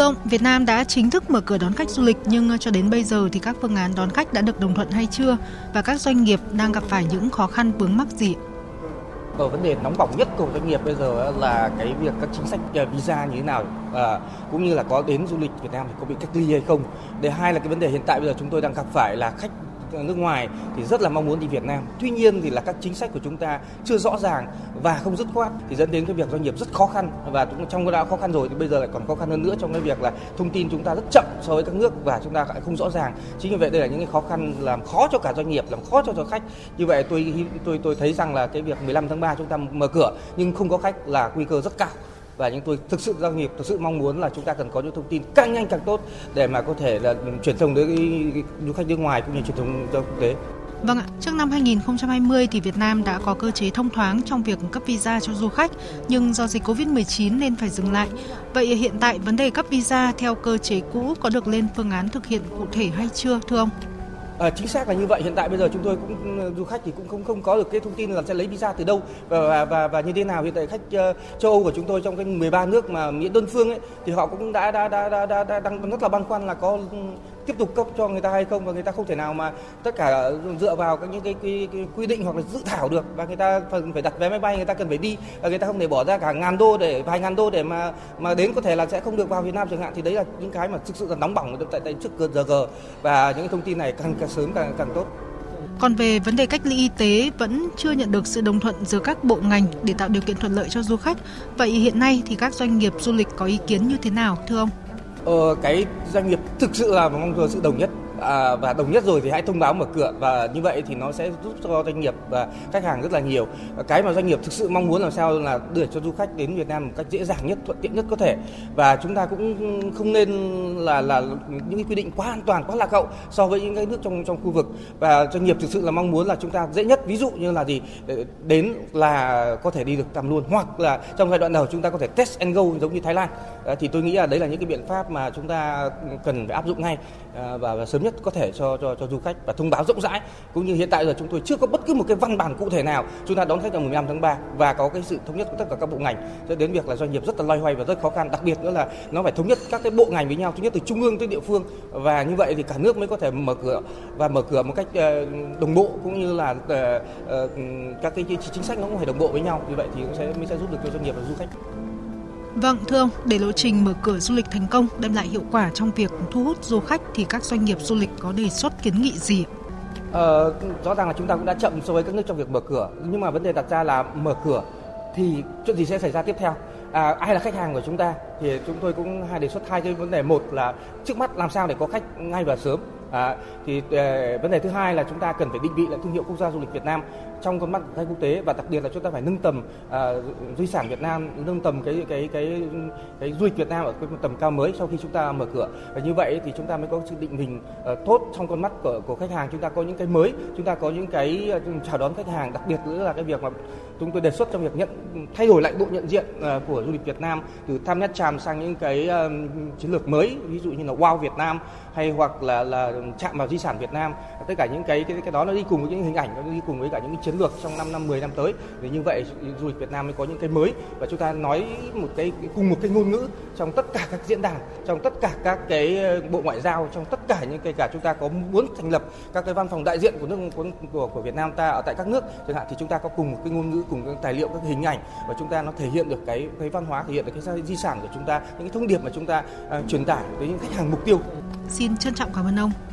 Thưa ông, Việt Nam đã chính thức mở cửa đón khách du lịch nhưng ờ, cho đến bây giờ thì các phương án đón khách đã được đồng thuận hay chưa và các doanh nghiệp đang gặp phải những khó khăn vướng mắc gì? Ở ờ, vấn đề nóng bỏng nhất của doanh nghiệp bây giờ là cái việc các chính sách ờ, visa như thế nào à, cũng như là có đến du lịch Việt Nam thì có bị cách ly hay không. Để hai là cái vấn đề hiện tại bây giờ chúng tôi đang gặp phải là khách nước ngoài thì rất là mong muốn đi Việt Nam. Tuy nhiên thì là các chính sách của chúng ta chưa rõ ràng và không dứt khoát thì dẫn đến cái việc doanh nghiệp rất khó khăn và trong cái đã khó khăn rồi thì bây giờ lại còn khó khăn hơn nữa trong cái việc là thông tin chúng ta rất chậm so với các nước và chúng ta lại không rõ ràng. Chính vì vậy đây là những cái khó khăn làm khó cho cả doanh nghiệp, làm khó cho cho khách. Như vậy tôi tôi tôi thấy rằng là cái việc 15 tháng 3 chúng ta mở cửa nhưng không có khách là nguy cơ rất cao và chúng tôi thực sự doanh nghiệp thực sự mong muốn là chúng ta cần có những thông tin càng nhanh càng tốt để mà có thể là truyền thông tới du khách nước ngoài cũng như truyền thông ra quốc tế. Vâng ạ, trước năm 2020 thì Việt Nam đã có cơ chế thông thoáng trong việc cấp visa cho du khách, nhưng do dịch Covid-19 nên phải dừng lại. Vậy hiện tại vấn đề cấp visa theo cơ chế cũ có được lên phương án thực hiện cụ thể hay chưa thưa ông? À, chính xác là như vậy. Hiện tại bây giờ chúng tôi cũng ừ, du khách thì cũng không không có được cái thông tin là sẽ lấy visa từ đâu và và và, và như thế nào. Hiện tại khách uh, châu Âu của chúng tôi trong cái 13 nước mà miễn đơn phương ấy thì họ cũng đã đã đã đã, đã, đã đang rất là băn khoăn là có ừ, tiếp tục cấp cho người ta hay không và người ta không thể nào mà tất cả dựa vào các những cái, cái, cái quy định hoặc là dự thảo được và người ta cần phải đặt vé máy bay người ta cần phải đi và người ta không thể bỏ ra cả ngàn đô để vài ngàn đô để mà mà đến có thể là sẽ không được vào Việt Nam chẳng hạn thì đấy là những cái mà thực sự là nóng bỏng tại tại trước giờ g và những thông tin này càng càng sớm càng càng tốt. Còn về vấn đề cách ly y tế vẫn chưa nhận được sự đồng thuận giữa các bộ ngành để tạo điều kiện thuận lợi cho du khách. Vậy hiện nay thì các doanh nghiệp du lịch có ý kiến như thế nào thưa ông? Ờ, cái doanh nghiệp thực sự là mong chờ sự đồng nhất à, và đồng nhất rồi thì hãy thông báo mở cửa. Và như vậy thì nó sẽ giúp cho doanh nghiệp và khách hàng rất là nhiều. Cái mà doanh nghiệp thực sự mong muốn làm sao là đưa cho du khách đến Việt Nam một cách dễ dàng nhất thuận tiện nhất có thể. Và chúng ta cũng không nên là là những cái quy định quá an toàn quá lạc hậu so với những cái nước trong trong khu vực. Và doanh nghiệp thực sự là mong muốn là chúng ta dễ nhất. Ví dụ như là gì? Đến là có thể đi được tầm luôn. Hoặc là trong giai đoạn đầu chúng ta có thể test and go giống như Thái Lan. À, thì tôi nghĩ là đấy là những cái biện pháp mà chúng ta cần phải áp dụng ngay. À, và, và sớm nhất nhất có thể cho cho cho du khách và thông báo rộng rãi. Cũng như hiện tại giờ chúng tôi chưa có bất cứ một cái văn bản cụ thể nào. Chúng ta đón khách vào 15 tháng 3 và có cái sự thống nhất của tất cả các bộ ngành. Dẫn đến việc là doanh nghiệp rất là loay hoay và rất khó khăn. Đặc biệt nữa là nó phải thống nhất các cái bộ ngành với nhau thứ nhất từ trung ương tới địa phương. Và như vậy thì cả nước mới có thể mở cửa và mở cửa một cách ờ, đồng bộ, cũng như là ờ, ờ, các cái chính sách nó cũng phải đồng bộ với nhau. Như vậy thì cũng sẽ, mới sẽ giúp được cho doanh nghiệp và du khách. Vâng, thưa ông, để lộ trình mở cửa du lịch thành công đem lại hiệu quả trong việc thu hút du khách thì các doanh nghiệp du lịch có đề xuất kiến nghị gì? Ờ, rõ ràng là chúng ta cũng đã chậm so với các nước trong việc mở cửa, nhưng mà vấn đề đặt ra là mở cửa thì chuyện gì sẽ xảy ra tiếp theo? À, ai là khách hàng của chúng ta? Thì chúng tôi cũng hai đề xuất hai cái vấn đề. Một là trước mắt làm sao để có khách ngay và sớm. À, thì uh, vấn đề thứ hai là chúng ta cần phải định vị lại thương hiệu quốc gia du lịch Việt Nam trong con mắt khách quốc tế và đặc biệt là chúng ta phải nâng tầm uh, di sản Việt Nam, nâng tầm cái cái cái cái du lịch Việt Nam ở cái tầm cao mới sau khi chúng ta mở cửa. Và như vậy thì chúng ta mới có sự định hình uh, tốt trong con mắt của của khách hàng. Chúng ta có những cái mới, chúng ta có những cái uh, chào đón khách hàng, đặc biệt nữa là cái việc mà chúng tôi đề xuất trong việc nhận thay đổi lại bộ nhận diện uh, của du lịch Việt Nam từ tham nhất tràm sang những cái uh, chiến lược mới, ví dụ như là Wow Việt Nam hay hoặc là là chạm vào di sản Việt Nam tất cả những cái cái cái đó nó đi cùng với những hình ảnh nó đi cùng với cả những cái chiến lược trong 5 năm 10 năm tới. Để như vậy du lịch Việt Nam mới có những cái mới. Và chúng ta nói một cái cùng một cái ngôn ngữ trong tất cả các diễn đàn trong tất cả các cái ờ, bộ ngoại giao trong tất cả những cái cả chúng ta có muốn thành lập các cái văn phòng đại diện của nước của của, của Việt Nam ta ở tại các nước chẳng hạn thì chúng ta có cùng một cái ngôn ngữ cùng các tài liệu các hình ảnh và chúng ta nó thể hiện được cái cái văn hóa thể hiện được cái di sản của chúng ta những cái thông điệp mà chúng ta uh, truyền tải tới những khách hàng mục tiêu. Xin trân trọng cảm ơn ông.